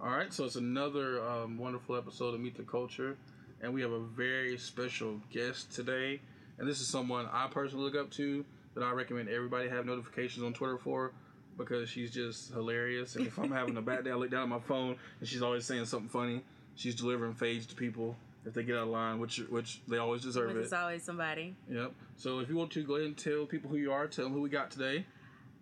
All right, so it's another um, wonderful episode of Meet the Culture, and we have a very special guest today. And this is someone I personally look up to that I recommend everybody have notifications on Twitter for because she's just hilarious. And if I'm having a bad day, I look down at my phone and she's always saying something funny. She's delivering fades to people if they get out of line, which which they always deserve Which it. is always somebody. Yep. So if you want to go ahead and tell people who you are, tell them who we got today.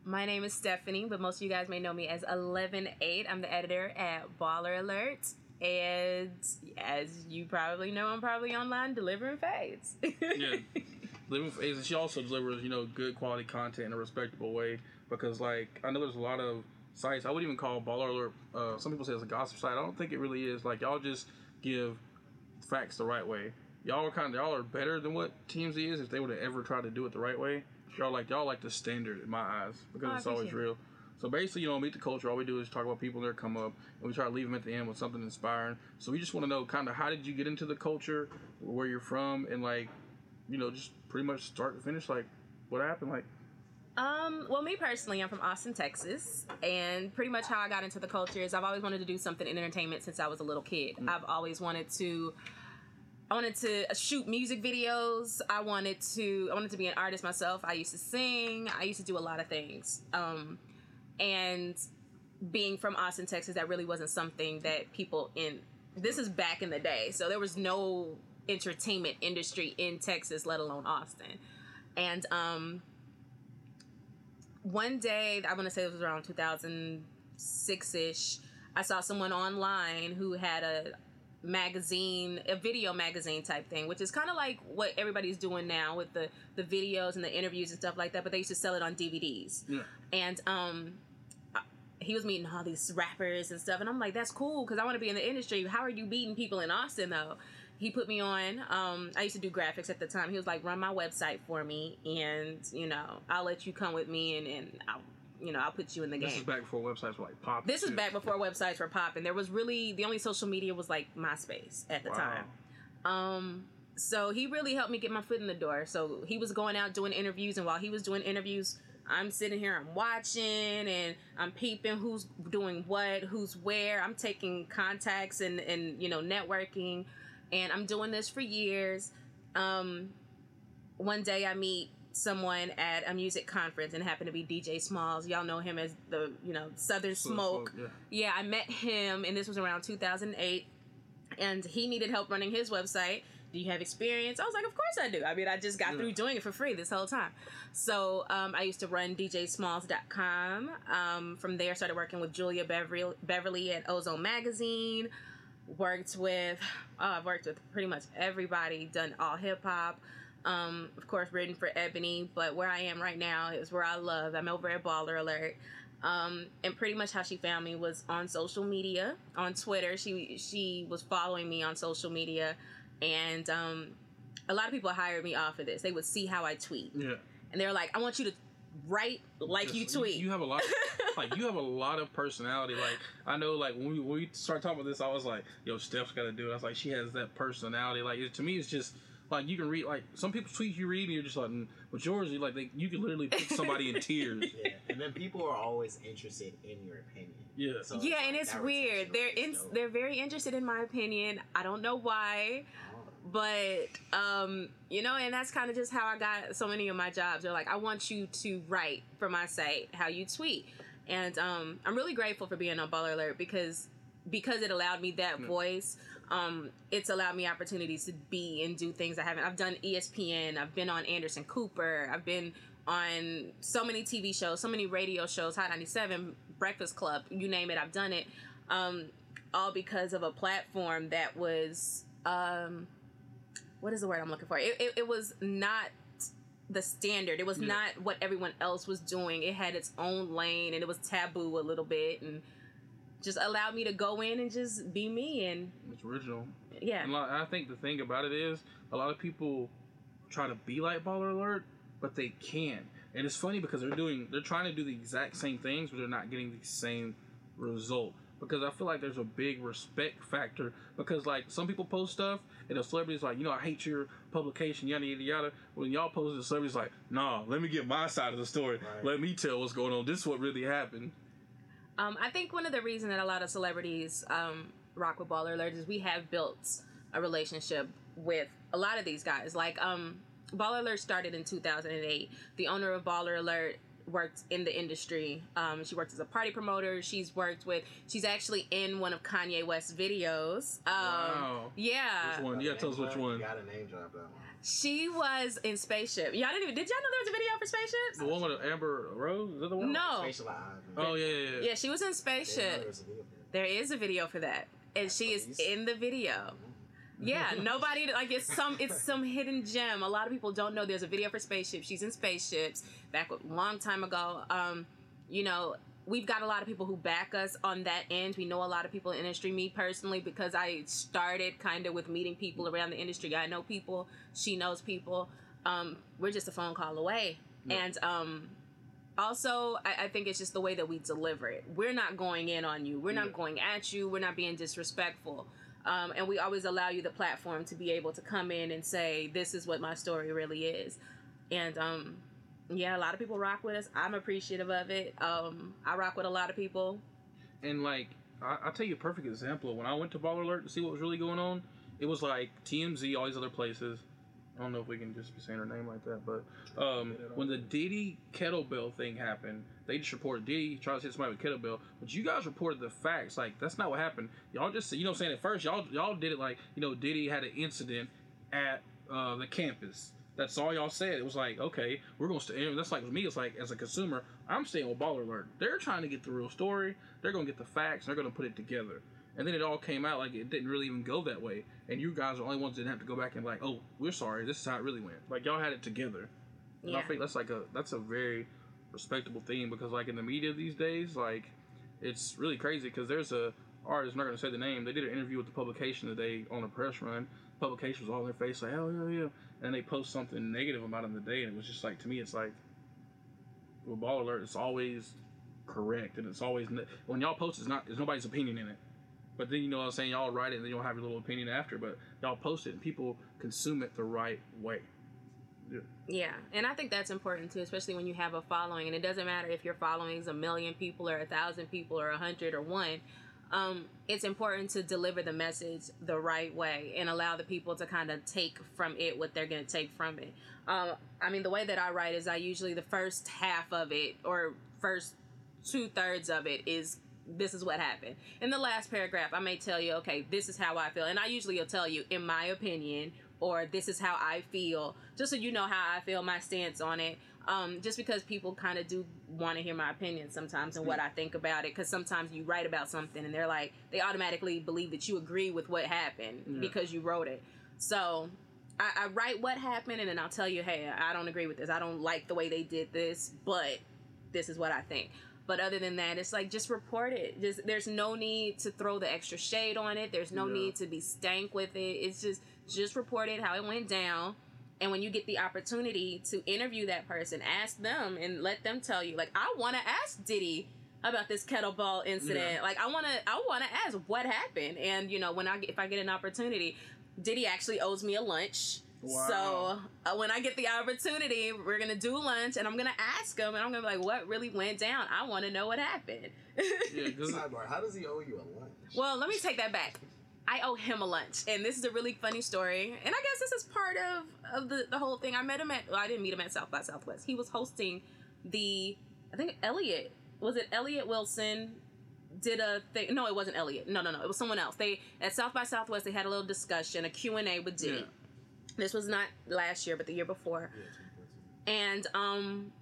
My name is Stephanie, but most of you guys may know me as 118. I'm the editor at Baller Alert. And as you probably know, I'm probably online delivering fades. Yeah. Living for and she also delivers, you know, good quality content in a respectable way. Because like I know there's a lot of sites I wouldn't even call Baller Alert uh, some people say it's a gossip site. I don't think it really is. Like y'all just give facts the right way. Y'all are kind of y'all are better than what TMZ is if they would have ever tried to do it the right way. Y'all like y'all like the standard in my eyes because Oh, it's always real. So basically, you know, meet the culture. All we do is talk about people that come up, and we try to leave them at the end with something inspiring. So we just want to know, kind of, how did you get into the culture, where you're from, and like, you know, just pretty much start to finish, like, what happened, like. Um, well, me personally, I'm from Austin, Texas, and pretty much how I got into the culture is I've always wanted to do something in entertainment since I was a little kid. I've always wanted to. I wanted to shoot music videos. I wanted to. I wanted to be an artist myself. I used to sing. I used to do a lot of things. Um, and being from Austin, Texas, that really wasn't something that people in. This is back in the day, so there was no entertainment industry in Texas, let alone Austin. And um, one day, I want to say it was around 2006 ish, I saw someone online who had a magazine, a video magazine type thing, which is kind of like what everybody's doing now with the the videos and the interviews and stuff like that. But they used to sell it on DVDs, Yeah. and um, he was meeting all these rappers and stuff, and I'm like, that's cool because I want to be in the industry. How are you meeting people in Austin though? He put me on. Um, I used to do graphics at the time. He was like, run my website for me, and you know, I'll let you come with me, and and I'll, you know, I'll put you in the game. This is back before websites were like pop. This is back before websites were popping. There was really the only social media was like MySpace at the Wow. time. Um, so he really helped me get my foot in the door. So he was going out doing interviews, and while he was doing interviews, I'm sitting here, I'm watching, and I'm peeping who's doing what, who's where. I'm taking contacts and and you know networking, and I'm doing this for years. Um, one day I meet someone at a music conference and happened to be DJ Smallz. Y'all know him as the, you know, Southern Smoke, Smoke. yeah. yeah, I met him and this was around 2008 and he needed help running his website. Do you have experience? I was like, of course I do. I mean, I just got Yeah. through doing it for free this whole time. So um, I used to run DJSmallz.com. Um, from there, started working with Julia Beverly, Beverly at Ozone Magazine. Worked with, oh, I've worked with pretty much everybody. Done all hip hop. Um, of course, written for Ebony. But where I am right now is where I love. I'm over at Baller Alert. Um, and pretty much how she found me was on social media, on Twitter. She she was following me on social media, and um, a lot of people hired me off of this. They would see how I tweet, Yeah. and they're like, "I want you to write like you tweet." You, have a lot, like you have a lot of personality. Like I know, like when we, when we started talking about this, I was like, "Yo, Steph's got to do it." I was like, "She has that personality." Like it, to me, it's just like you can read. Like some people's tweets you read, and you're just like, mm. "But yours, you like they, you can literally put somebody in tears." Yeah, and then people are always interested in your opinion. Yeah. So yeah, and like, it's weird. They're in, dope. they're very interested in my opinion. I don't know why. but um you know and that's kind of just how i got so many of my jobs they're like i want you to write for my site how you tweet and um i'm really grateful for being on baller alert because because it allowed me that voice um it's allowed me opportunities to be and do things i haven't i've done espn i've been on anderson cooper i've been on so many tv shows so many radio shows hot 97 breakfast club you name it i've done it um all because of a platform that was um what is the word I'm looking for? It, it, it was not the standard. It was Yeah. not what everyone else was doing. It had its own lane and it was taboo a little bit and just allowed me to go in and just be me and It's original. yeah. And I think the thing about it is a lot of people try to be like Baller Alert, but they can't. And it's funny because they're doing they're trying to do the exact same things, but they're not getting the same result. Because I feel like there's a big respect factor. Because like some people post stuff and the celebrities like, you know, I hate your publication, yada yada yada. When y'all post it, the celebrities like, nah, let me get my side of the story. Right. Let me tell what's going on. This is what really happened. Um, I think one of the reasons that a lot of celebrities um, rock with Baller Alert is we have built a relationship with a lot of these guys. Like um, Baller Alert started in 2008. The owner of Baller Alert worked in the industry. Um, she worked as a party promoter. She's worked with. She's actually in one of Kanye West's videos. Um, Wow. Yeah, Which one? Yeah, tell us which one. You gotta name drop that one. she was in Spaceship. Y'all didn't even. Did y'all know there was a video for Spaceships? The one with Amber Rose? Is that the one? No. Spatial Eye. Oh yeah, yeah, yeah. Yeah, she was in Spaceship. There is a video for that, and she is in the video. Yeah, nobody like it's some it's some hidden gem. A lot of people don't know there's a video for spaceships. She's in spaceships back a long time ago. Um, you know, we've got a lot of people who back us on that end. We know a lot of people in the industry. Me personally, because I started kind of with meeting people around the industry. I know people. She knows people. Um, we're just a phone call away, Yeah. and um, also I, I think it's just the way that we deliver it we're not going in on you we're not going at you we're not being disrespectful um, and we always allow you the platform to be able to come in and say this is what my story really is and um, yeah a lot of people rock with us i'm appreciative of it um, i rock with a lot of people And like, I, I'll tell you a perfect example. When I went to Baller Alert to see what was really going on, it was like TMZ, all these other places. I don't know if we can just be saying her name like that, but um, when the Diddy kettlebell thing happened, they just reported Diddy tried to hit somebody with kettlebell, but you guys reported the facts. Like that's not what happened. Y'all just you know saying at first y'all y'all did it like you know Diddy had an incident at uh, the campus. That's all y'all said. It was like, okay, we're gonna stay. That's like with me. It's like as a consumer, I'm staying with Baller Alert. They're trying to get the real story. They're gonna get the facts. They're gonna put it together. And then it all came out like it didn't really even go that way. And you guys are the only ones that didn't have to go back and like, oh, we're sorry. This is how it really went. Like y'all had it together. And I think that's like a that's a very respectable thing because like in the media these days, like it's really crazy because there's a artist. I'm not gonna say the name. They did an interview with the publication today on a press run. Publication was all in their face like, hell yeah, yeah. And they post something negative about him today, and it was just like to me, it's like Ball Alert, it's always correct, and it's always when y'all post, it's not there's nobody's opinion in it. But then you know what I'm saying, y'all write it, and then you'll have your little opinion after. But y'all post it, and people consume it the right way. Yeah, and I think that's important too, especially when you have a following. And it doesn't matter if your following is a million people or a thousand people or a hundred or one. Um, it's important to deliver the message the right way and allow the people to kind of take from it what they're going to take from it. Um, I mean, the way that I write is I usually the first half of it or first two thirds of it is this is what happened. In the last paragraph, I may tell you, okay, this is how I feel, and I usually will tell you, in my opinion, or this is how I feel, just so you know how I feel, my stance on it. Um, just because people kind of do want to hear my opinion sometimes and what I think about it, because sometimes you write about something and they're like, they automatically believe that you agree with what happened Yeah. because you wrote it. So I, I write what happened and then I'll tell you, hey, I don't agree with this. I don't like the way they did this, but this is what I think. But other than that, it's like just report it. Just there's no need to throw the extra shade on it. There's no Yeah. need to be stank with it. It's just just report it how it went down. And when you get the opportunity to interview that person, ask them and let them tell you. Like I want to ask Diddy about this kettlebell incident. Yeah. Like I want to I want to ask what happened. And you know when I if I get an opportunity, Diddy actually owes me a lunch. Wow. So uh, when I get the opportunity, we're gonna do lunch, and I'm gonna ask him, and I'm gonna be like, "What really went down? I want to know what happened." Yeah, because Sidebar: How does he owe you a lunch? well, let me take that back. I owe him a lunch, and this is a really funny story. And I guess this is part of of the the whole thing. I met him at well, I didn't meet him at South by Southwest. He was hosting the I think Elliot was it Elliot Wilson did a thing. No, it wasn't Elliot. No, no, no. It was someone else. They at South by Southwest they had a little discussion, a Q and A with Diddy. Yeah. This was not last year, but the year before. And um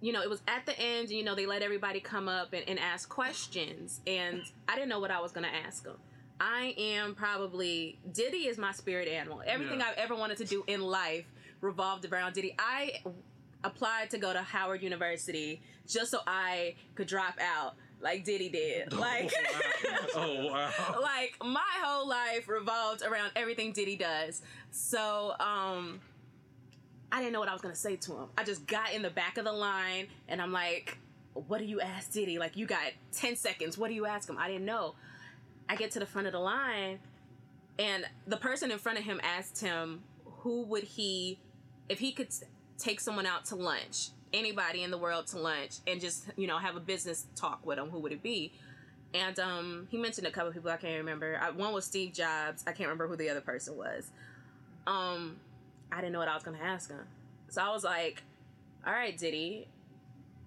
you know it was at the end you know they let everybody come up and, and ask questions and i didn't know what i was going to ask them i am probably diddy is my spirit animal. Everything Yeah. i've ever wanted to do in life revolved around diddy. I applied to go to howard university just so i could drop out like diddy did like oh wow. like my whole life revolved around everything Diddy does. So um I didn't know what I was gonna say to him. I just got in the back of the line and I'm like, what do you ask Diddy? Like you got 10 seconds. What do you ask him? I didn't know. I get to the front of the line and the person in front of him asked him who would he if he could take someone out to lunch anybody in the world to lunch and just you know have a business talk with them, who would it be? And um, he mentioned a couple of people I can't remember. I, one was Steve Jobs. I can't remember who the other person was. Um, I didn't know what I was gonna ask him, so I was like, "All right, Diddy,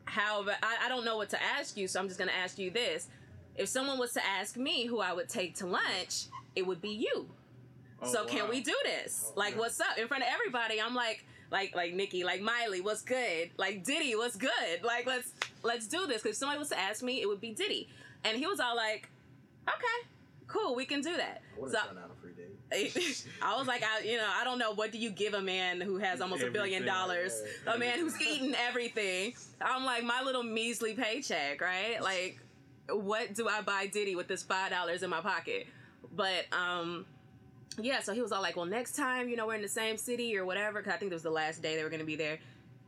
how? About, I, I don't know what to ask you, so I'm just gonna ask you this: If someone was to ask me who I would take to lunch, it would be you. Oh, so can we do this? Oh, like, yeah. what's up in front of everybody? I'm like, like, like Nikki, like Miley, what's good? Like Diddy, what's good? Like, let's let's do this. Because if somebody was to ask me, it would be Diddy, and he was all like, okay, cool, we can do that. I would So have out a free date. I was like, I, you know, I don't know what do you give a man who has almost a billion Everything. dollars, a man who's eating everything. I'm like my little measly paycheck, right? Like, what do I buy Diddy with this five dollars in my pocket? But um, yeah. So he was all like, well, next time, you know, we're in the same city or whatever. Cause I think it was the last day they were gonna be there.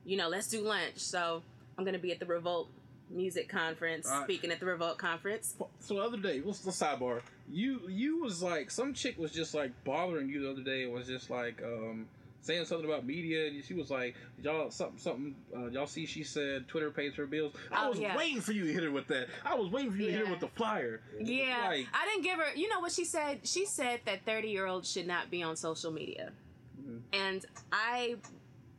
You know, let's do lunch. So I'm gonna be at the Revolt Music Conference, speaking at the Revolt Conference. So the other day, what's the sidebar? You you was like some chick was just like bothering you the other day. It was just like um saying something about media. and She was like, y'all something something. Uh, y'all see, she said Twitter pays her bills. I Oh, was yeah. waiting for you to hit her with that. I was waiting for you to hit her with the flyer. Yeah, Like- I didn't give her. You know what she said? She said that thirty-year-olds should not be on social media, Mhm. and I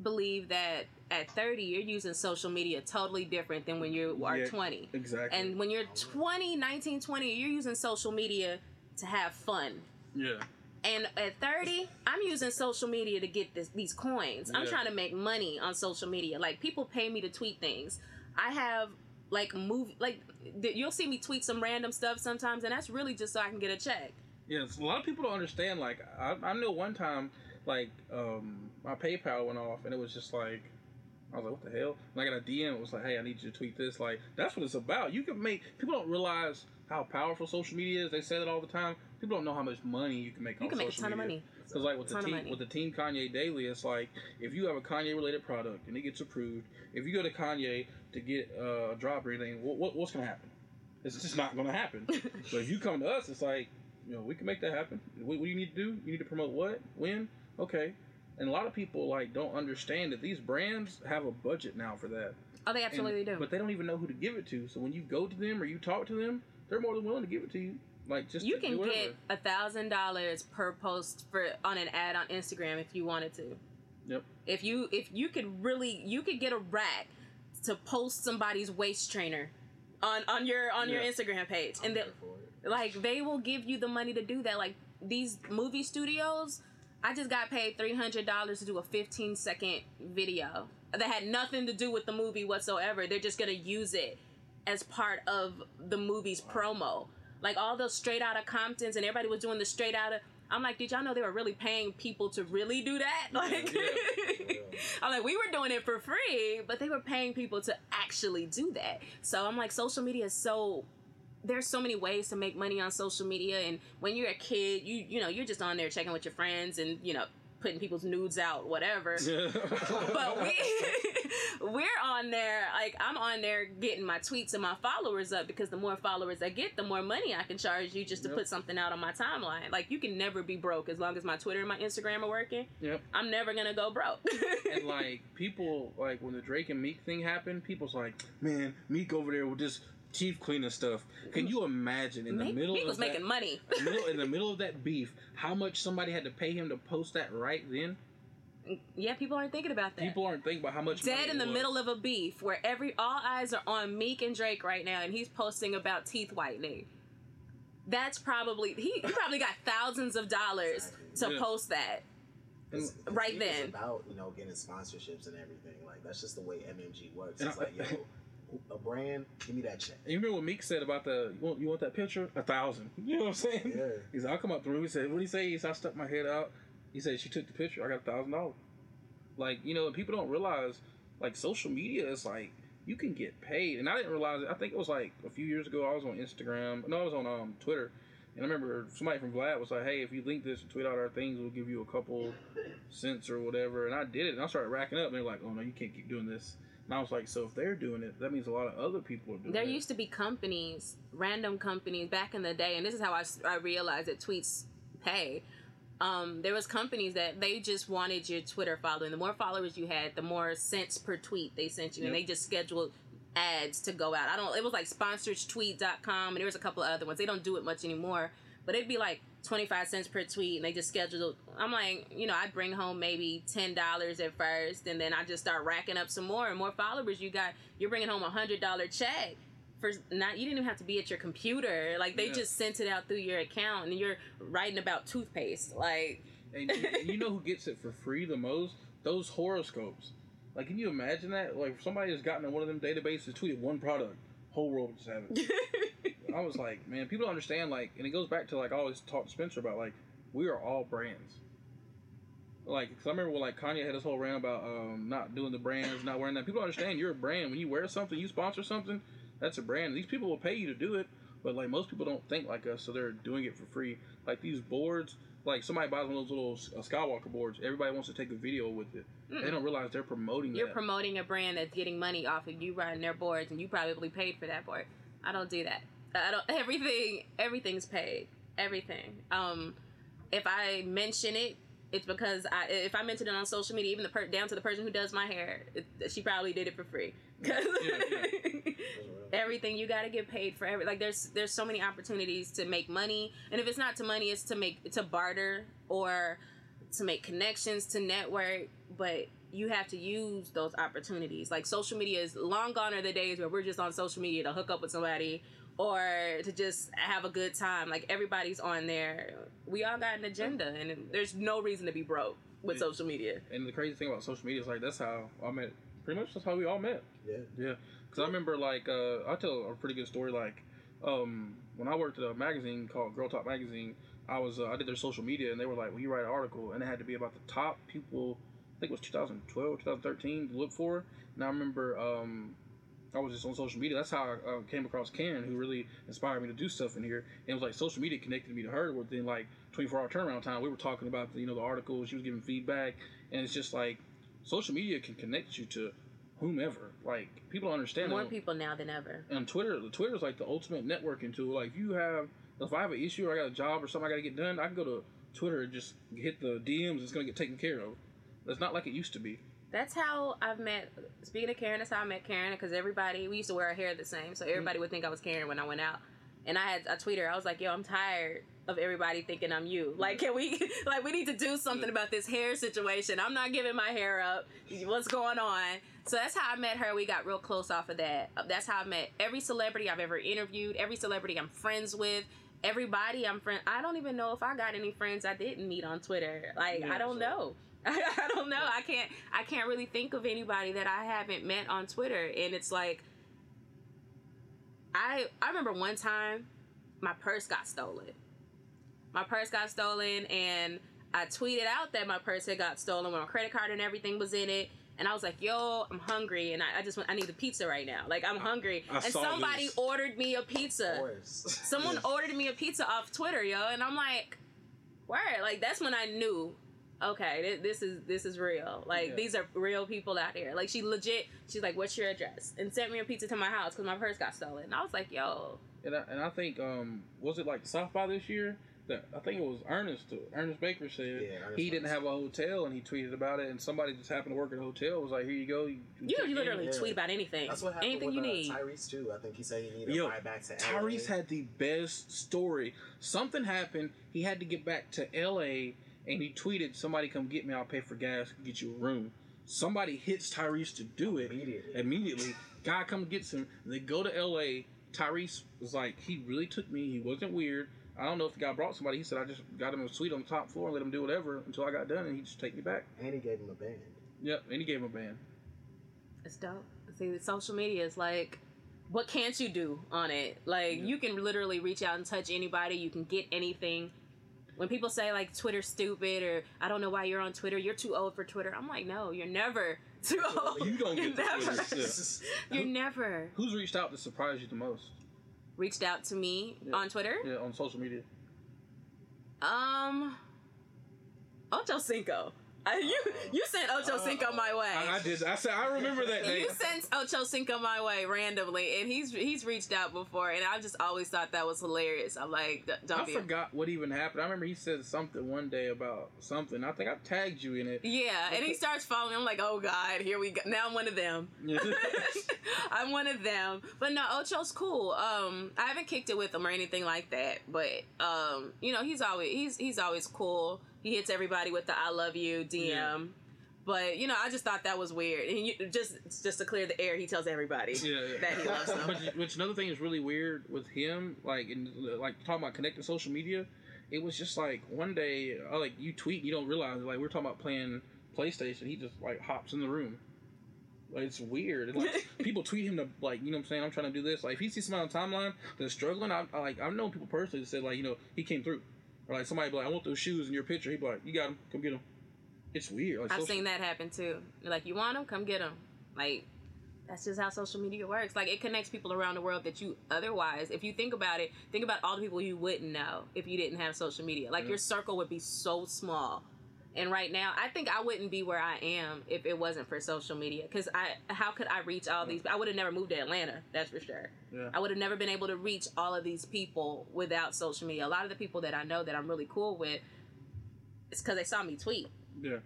believe that at thirty, you're using social media totally different than when you are Yeah. twenty. Exactly. And when you're 20, 19, 20, you're using social media to have fun. yeah. And at 30, I'm using social media to get this, these coins. I'm trying to make money on social media. Like people pay me to tweet things. I have like move like you'll see me tweet some random stuff sometimes, and that's really just so I can get a check. Yes, a lot of people don't understand. Like, I, I know one time, like, um, my PayPal went off, and it was just like, I was like, what the hell? And I got a DM. It was like, hey, I need you to tweet this. Like, that's what it's about. You can make people don't realize how powerful social media is. They say that all the time. People don't know how much money you can make. On social media. You on can make a ton of money. Because like with the team with the team Kanye Daily, it's like if you have a Kanye related product and it gets approved, if you go to Kanye to get uh, a drop or anything, what, what what's gonna happen? It's just not gonna happen. but if you come to us, it's like you know we can make that happen. What, what do you need to do? You need to promote what? When? Okay. And a lot of people like don't understand that these brands have a budget now for that. Oh, they And- absolutely do. But they don't even know who to give it to. So when you go to them or you talk to them, they're more than willing to give it to you. Like just you can get a thousand dollars per post for on an ad on Instagram if you wanted to. Yep. If you if you could really you could get a rat to post somebody's waist trainer on on your on your Instagram page, I'm and they, there for it. like they will give you the money to do that. Like these movie studios, I just got paid three hundred dollars to do a fifteen second video that had nothing to do with the movie whatsoever. They're just gonna use it as part of the movie's promo. Like all those straight out of Comptons and everybody was doing the straight out of. I'm like, did y'all know they were really paying people to really do that? Like, yeah. I'm like, we were doing it for free, but they were paying people to actually do that. So I'm like, social media is so. There's so many ways to make money on social media, and when you're a kid, you you know you're just on there checking with your friends and you know putting people's nudes out, whatever. But we we're on there like i'm on there getting my tweets and my followers up because the more followers i get the more money i can charge you just to Yep. put something out on my timeline. Like you can never be broke as long as my twitter and my instagram are working. Yep. i'm never gonna go broke. And like people like when the Drake and Meek thing happened, people's like, man, Meek over there with this teeth cleaning stuff. Can you imagine in the Meek- middle Meek of was that, making money middle, in the middle of that beef, how much somebody had to pay him to post that right then? yeah people aren't thinking about that People aren't thinking about how much dead money in it the was. middle of a beef where every all eyes are on Meek and Drake right now, and he's posting about teeth whitening. That's probably he, he probably got thousands of dollars to Yeah. post that. It's- it's- Right then. about you know getting sponsorships and everything. Like that's just the way MMG works. It's like yo, a brand, give me that check. And you remember what Meek said about the you want, you want that picture? A thousand. You know what I'm saying? Yeah. He said, I'll come up to him. He said, What he say? He said, I stuck my head out. He said, She took the picture. I got a thousand dollars. Like, you know, people don't realize, like, social media is like, you can get paid. And I didn't realize it. I think it was like a few years ago, I was on Instagram. No, I was on um, Twitter. And I remember somebody from Vlad was like, Hey, if you link this and tweet out our things, we'll give you a couple cents or whatever. And I did it. And I started racking up. And they're like, Oh, no, you can't keep doing this. And I was like, So if they're doing it, that means a lot of other people are doing There it. There used to be companies, random companies back in the day, and this is how I, I realized that tweets pay. um, there was companies that they just wanted your Twitter following. The more followers you had, the more cents per tweet they sent you, and they just scheduled ads to go out. I don't. It was like sponsortweet.com, and there was a couple of other ones. They don't do it much anymore, but it'd be like twenty five cents per tweet, and they just scheduled. I'm like, you know, I'd bring home maybe ten dollars at first, and then I just start racking up some more and more followers. You got, you're bringing home a hundred dollar check. For not, you didn't even have to be at your computer. Like they Yeah. just sent it out through your account, and you're writing about toothpaste. Like, And you, you know who gets it for free the most? Those horoscopes. Like, can you imagine that? Like, if somebody has gotten in one of them databases, tweeted one product, whole world just have it. I was like, man, people don't understand. Like, and it goes back to like I always talk to Spencer about like we are all brands. Like, cause I remember when like Kanye had this whole rant about um, not doing the brands, not wearing that. People understand you're a brand. When you wear something, you sponsor something, that's a brand. These people will pay you to do it, but like most people don't think like us, so they're doing it for free. Like these boards, like somebody buys one of those little uh, Skywalker boards, everybody wants to take a video with it. They don't realize they're promoting You're that. promoting a brand that's getting money off of you riding their boards, and you probably paid for that board. I don't do that. I don't. Everything, everything's paid. Everything. Um, if I mention it, it's because I. If I mention it on social media, even the per, down to the person who does my hair, it, she probably did it for free. 'Cause Yeah, everything you got to get paid for every like there's there's so many opportunities to make money and if it's not to money it's to make to barter or to make connections to network but you have to use those opportunities like social media is long gone are the days where we're just on social media to hook up with somebody or to just have a good time like everybody's on there we all got an agenda and there's no reason to be broke with Yeah. social media And the crazy thing about social media is like that's how I met. Pretty much that's how we all met. Yeah. Yeah, because I remember like uh, I'll tell a pretty good story. Like um, when I worked at a magazine called Girl Talk Magazine, I was uh, I did their social media, and they were like, "Well, you write an article, and it had to be about the top people." I think it was 2012, 2013 to look for. And I remember um, I was just on social media. That's how I uh, came across Karen, who really inspired me to do stuff in here. And it was like social media connected me to her. Within like 24 hour turnaround time, we were talking about the, you know the article. She was giving feedback, and it's just like social media can connect you to whomever. Like people understand. more that. people now than ever And Twitter, the Twitter is like the ultimate networking tool. Like if you have, if I have an issue or I got a job or something I got to get done, I can go to Twitter and just hit the DMs. It's gonna get taken care of. That's not like it used to be. That's how I've met. Speaking of Karen, that's how I met Karen because everybody we used to wear our hair the same, so everybody mm-hmm. would think I was Karen when I went out. And I had I tweeted her. I was like, "Yo, I'm tired of everybody thinking I'm you. Like, can we like we need to do something about this hair situation? I'm not giving my hair up. What's going on?" So that's how I met her. We got real close off of that. That's how I met every celebrity I've ever interviewed, every celebrity I'm friends with. Everybody I'm friend. I don't even know if I got any friends I didn't meet on Twitter. Like Yeah, I don't know. I don't know. I can't. I can't really think of anybody that I haven't met on Twitter, and it's like, I I remember one time, my purse got stolen. My purse got stolen, and I tweeted out that my purse had got stolen when my credit card and everything was in it. And I was like, "Yo, I'm hungry, and I, I just want, I need a pizza right now. Like I'm hungry." I and somebody this. ordered me a Of pizza. course. Someone ordered me a pizza off Twitter, yo, and I'm like, where? Like that's when I knew, okay, thi- this is this is real. Like Yeah. these are real people out here. Like she legit, she's like, what's your address? And sent me a pizza to my house because my purse got stolen. And I was like, yo, And I, and I think um was it like South by this year that I think it was Ernest Ernest Baker said Yeah, Ernest he didn't have a hotel and he tweeted about it and somebody just happened to work at a hotel was like here you go you, you, check you literally yeah. tweet about anything, That's what happened anything with you uh, need. Tyrese too. I think he said he needed Yo, a ride back to LA. Tyrese had the best story. Something happened. He had to get back to L.A. and he tweeted, "Somebody come get me. I'll pay for gas. Get you a room." Somebody hits Tyrese to do it Immediately. Immediately, guy comes gets him. They go to L.A. Tyrese was like, he really took me. He wasn't weird. I don't know if the guy brought somebody. He said, I just got him a suite on the top floor and let him do whatever until I got done, and he just take me back. and he gave him a band. Yep, and he gave him a band. It's dope. See, social media is like, what can't you do on it? Like, Yeah. you can literally reach out and touch anybody. You can get anything. When people say like Twitter's stupid or I don't know why you're on Twitter, you're too old for Twitter. I'm like, no, you're never too old. You don't You're get the never. You're never Who's reached out to surprise you the most? reached out to me Yeah. on Twitter. Yeah, on social media. Um, Ocho Cinco. You you sent Ocho Cinco my way. I, I did. I said I remember that day. you sent Ocho Cinco my way randomly, and he's he's reached out before, and I just always thought that was hilarious. I'm like, don't I be. forgot what even happened. I remember he said something one day about something. I think I tagged you in it. Yeah, and he starts following. I'm like, oh god, here we go. Now I'm one of them. I'm one of them. But no, Ocho's cool. Um, I haven't kicked it with him or anything like that. But um, you know, he's always he's he's always cool. He hits everybody with the "I love you" DM. Yeah. But you know, I just thought that was weird. And you, just just to clear the air, he tells everybody Yeah, yeah. that he loves them. Which, which another thing is really weird with him, like in like talking about connecting social media. It was just like one day, uh, like you tweet, you don't realize like we're talking about playing PlayStation. He just like hops in the room. Like it's weird. And, like people tweet him to like you know what I'm saying. I'm trying to do this. Like if he sees somebody on the timeline that's struggling, I, I like I've known people personally that said like you know he came through, or like somebody be like I want those shoes in your picture. He'd be like you got them, come get them. It's weird. Like I've social- seen that happen too. You're like, you want them? Come get them. Like, that's just how social media works. Like, it connects people around the world that you otherwise, if you think about it, think about all the people you wouldn't know if you didn't have social media. Like, your circle would be so small. And right now, I think I wouldn't be where I am if it wasn't for social media. Because I, how could I reach all these? I would have never moved to Atlanta. That's for sure. Yeah. I would have never been able to reach all of these people without social media. A lot of the people that I know that I'm really cool with, it's because they saw me tweet. Yeah.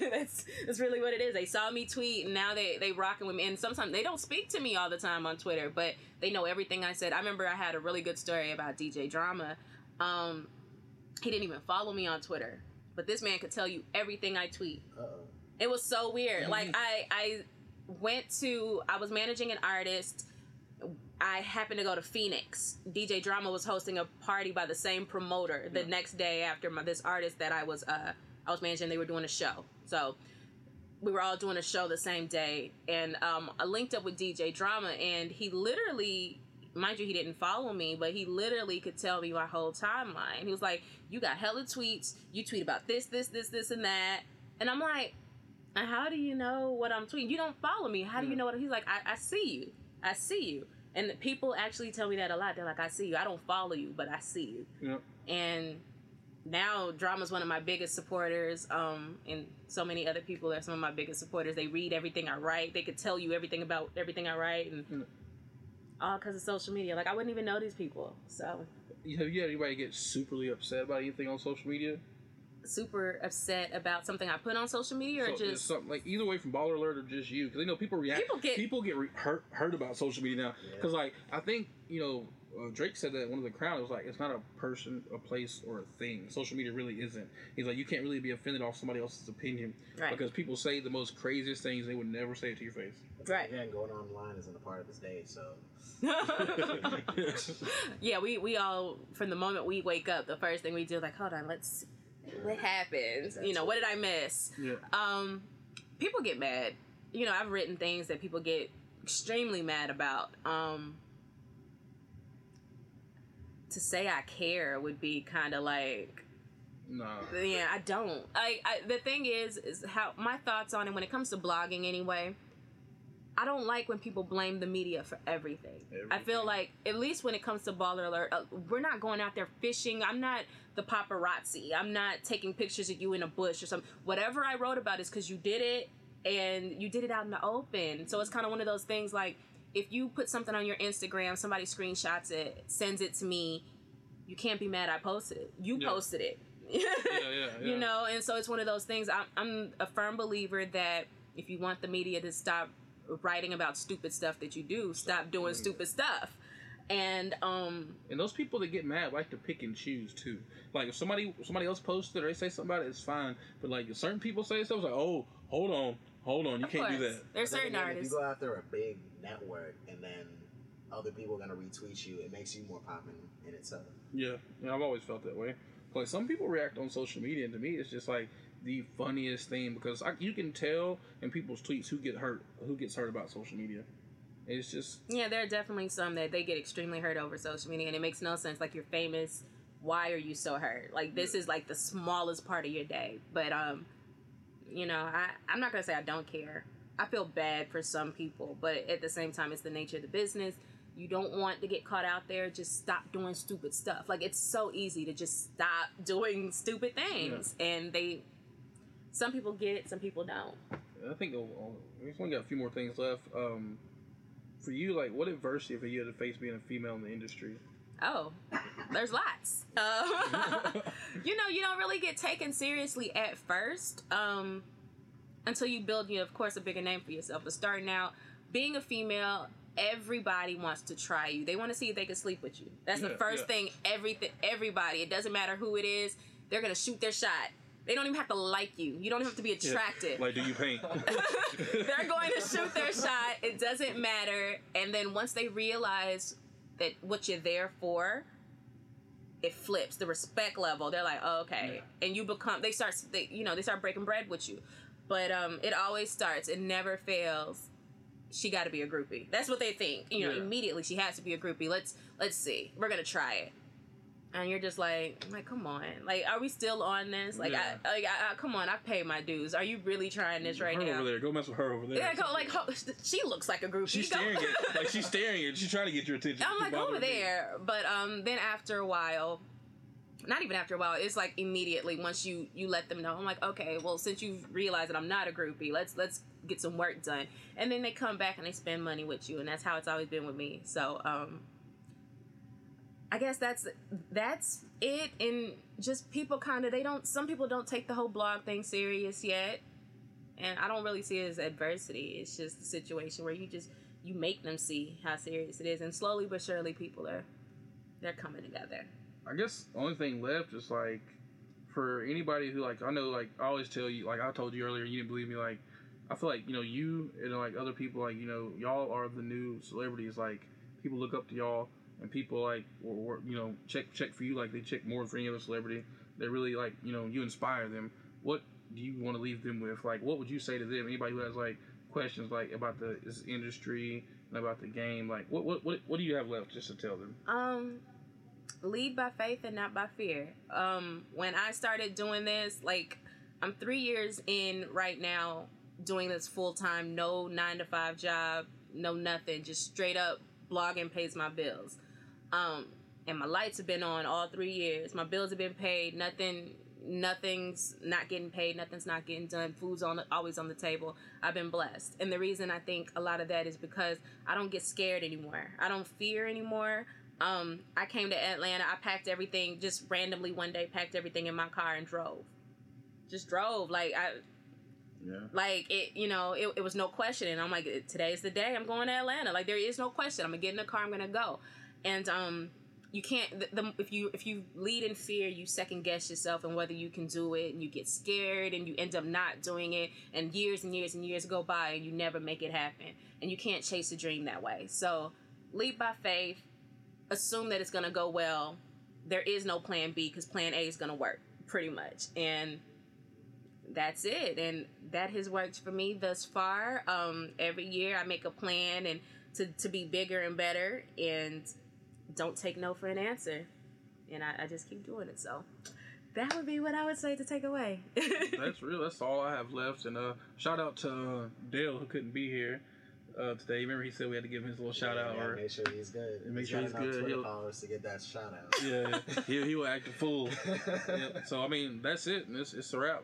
that's that's really what it is. They saw me tweet, and now they they rocking with me. And sometimes they don't speak to me all the time on Twitter, but they know everything I said. I remember I had a really good story about DJ Drama. Um, he didn't even follow me on Twitter, but this man could tell you everything I tweet. Uh-oh. It was so weird. Mm-hmm. Like I I went to I was managing an artist. I happened to go to Phoenix. DJ Drama was hosting a party by the same promoter the Yeah. next day after my, this artist that I was uh I was managing. They were doing a show, so we were all doing a show the same day. And um, I linked up with DJ Drama, and he literally, mind you, he didn't follow me, but he literally could tell me my whole timeline. He was like, "You got hella tweets. You tweet about this, this, this, this, and that." And I'm like, how do you know what I'm tweeting? You don't follow me. How do you know what?" He's like, I, "I see you. I see you." And people actually tell me that a lot. They're like, "I see you. I don't follow you, but I see you." Yeah. and now drama's one of my biggest supporters um and so many other people are some of my biggest supporters they read everything i write they could tell you everything about everything i write and Mm. All because of social media like i wouldn't even know these people so Have you had anybody get superly upset about anything on social media? super upset about something i put on social media or So, just something like either way from baller alert or just you because you know people react. People get- people get re- hurt hurt about social media now Yeah. because like I think you know uh, Drake said that one of the crown it was like it's not a person, a place, or a thing. Social media really isn't. He's like you can't really be offended off somebody else's opinion right. because people say the most craziest things they would never say it to your face. right. Yeah, and going online isn't a part of his day, so. Yeah we we all from the moment we wake up the first thing we do like hold on let's see what happens. You know what did i miss? Yeah, um people get mad. You know i've written things that people get extremely mad about. Um to say i care would be kind of like no. yeah i don't. I, I the thing is is how my thoughts on it when it comes to blogging anyway i don't like when people blame the media for everything, i feel like at least when it comes to baller alert uh, we're not going out there fishing. I'm not the paparazzi. I'm not taking pictures of you in a bush or something whatever i wrote about is because you did it and you did it out in the open. So it's kind of one of those things like if you put something on your instagram somebody screenshots it sends it to me you can't be mad i posted it you Yeah. posted it yeah, yeah, yeah. you know and so it's one of those things I'm, I'm a firm believer that if you want the media to stop writing about stupid stuff that you do stop doing stupid stuff and um And those people that get mad like to pick and choose too. Like if somebody somebody else posted or they say something about it, it's fine. But like if certain people say stuff, it's like, oh, hold on, hold on, you of can't do that. there's certain again, artists If you go after a big network and then other people are gonna retweet you, it makes you more popping in itself. Yeah, yeah, I've always felt that way. Like some people react on social media, and to me, it's just like the funniest thing because I, you can tell in people's tweets who get hurt, who gets hurt about social media. It's just yeah there are definitely some that they get extremely hurt over social media and it makes no sense like you're famous why are you so hurt like this is like the smallest part of your day but um you know i i'm not gonna say i don't care. I feel bad for some people but at the same time it's the nature of the business. You don't want to get caught out there. Just stop doing stupid stuff. Like it's so easy to just stop doing stupid things. And they some people get it, some people don't. I think oh, oh, we only got a few more things left. Um, for you, like, what adversity have you had to face being a female in the industry? Oh, there's lots. Uh, you know, you don't really get taken seriously at first um, until you build, you know, of course, a bigger name for yourself. But starting out, being a female, everybody wants to try you. They want to see if they can sleep with you. That's the first yeah. thing. Everything, everybody. It doesn't matter who it is. They're gonna shoot their shot. They don't even have to like you. You don't have to be Yeah. attractive. Like, do you paint? They're going to shoot their shot. It doesn't matter. And then once they realize that what you're there for, it flips the respect level. They're like, oh, okay, and you become. They start. They, you know, they start breaking bread with you. But um, it always starts. It never fails. She got to be a groupie. That's what they think. You know, Yeah. immediately she has to be a groupie. Let's let's see. We're gonna try it. And you're just like, I'm like, come on, like, are we still on this? Like, Yeah. I, like, I, I, come on, I've paid my dues. Are you really trying this right her now? over there. Go mess with her over there. Yeah, go like ho- she looks like a groupie. She's staring at, like she's staring at. She's trying to get your attention. I'm like over bothering me. there, but um, then after a while, not even after a while, it's like immediately once you you let them know. I'm like, okay, well since you've realized that I'm not a groupie, let's let's get some work done. And then they come back and they spend money with you, and that's how it's always been with me. So um, I guess that's that's it. And just people kind of they don't. Some people don't take the whole blog thing serious yet, and I don't really see it as adversity. It's just a situation where you just you make them see how serious it is, and slowly but surely people are they're coming together. I guess the only thing left is like for anybody who like I know like I always tell you like I told you earlier you didn't believe me like I feel like you know you and like other people like you know y'all are the new celebrities like people look up to y'all and people like were, were, you know check check for you like they check more for any other celebrity. They really like you know you inspire them. What do you want to leave them with? Like what would you say to them? Anybody who has like questions like about the this industry and about the game like what what what, what do you have left just to tell them? Um, lead by faith and not by fear. Um, when I started doing this, like I'm three years in right now doing this full time, no nine to five job, no nothing, just straight up blogging pays my bills. Um, and my lights have been on all three years. My bills have been paid. Nothing, nothing's not getting paid. Nothing's not getting done. Food's on always on the table. I've been blessed, and the reason I think a lot of that is because I don't get scared anymore. I don't fear anymore. Um, I came to Atlanta. I packed everything just randomly one day. Packed everything in my car and drove. Just drove like I yeah like it you know it, it was no question and i'm like today's the day i'm going to atlanta like there is no question i'm gonna get in the car i'm gonna go and um you can't the, the, if you if you lead in fear you second guess yourself and whether you can do it and you get scared and you end up not doing it and years and years and years go by and you never make it happen. And you can't chase a dream that way. So lead by faith. Assume that it's gonna go well. There is no plan b because plan a is gonna work pretty much. And that's it. And that has worked for me thus far. Um, every year i make a plan and to, to be bigger and better. And don't take no for an answer and I, I just keep doing it so that would be what i would say to take away That's real. That's all I have left. And uh, shout out to uh, Dale who couldn't be here uh, today. Remember he said we had to give him his little shout out. Yeah, Or make sure he's good. Make He's sure he's good. Twitter He'll- followers to get that shout out. yeah, he, he will act a fool. Yep. So I mean that's it. It's, it's a wrap.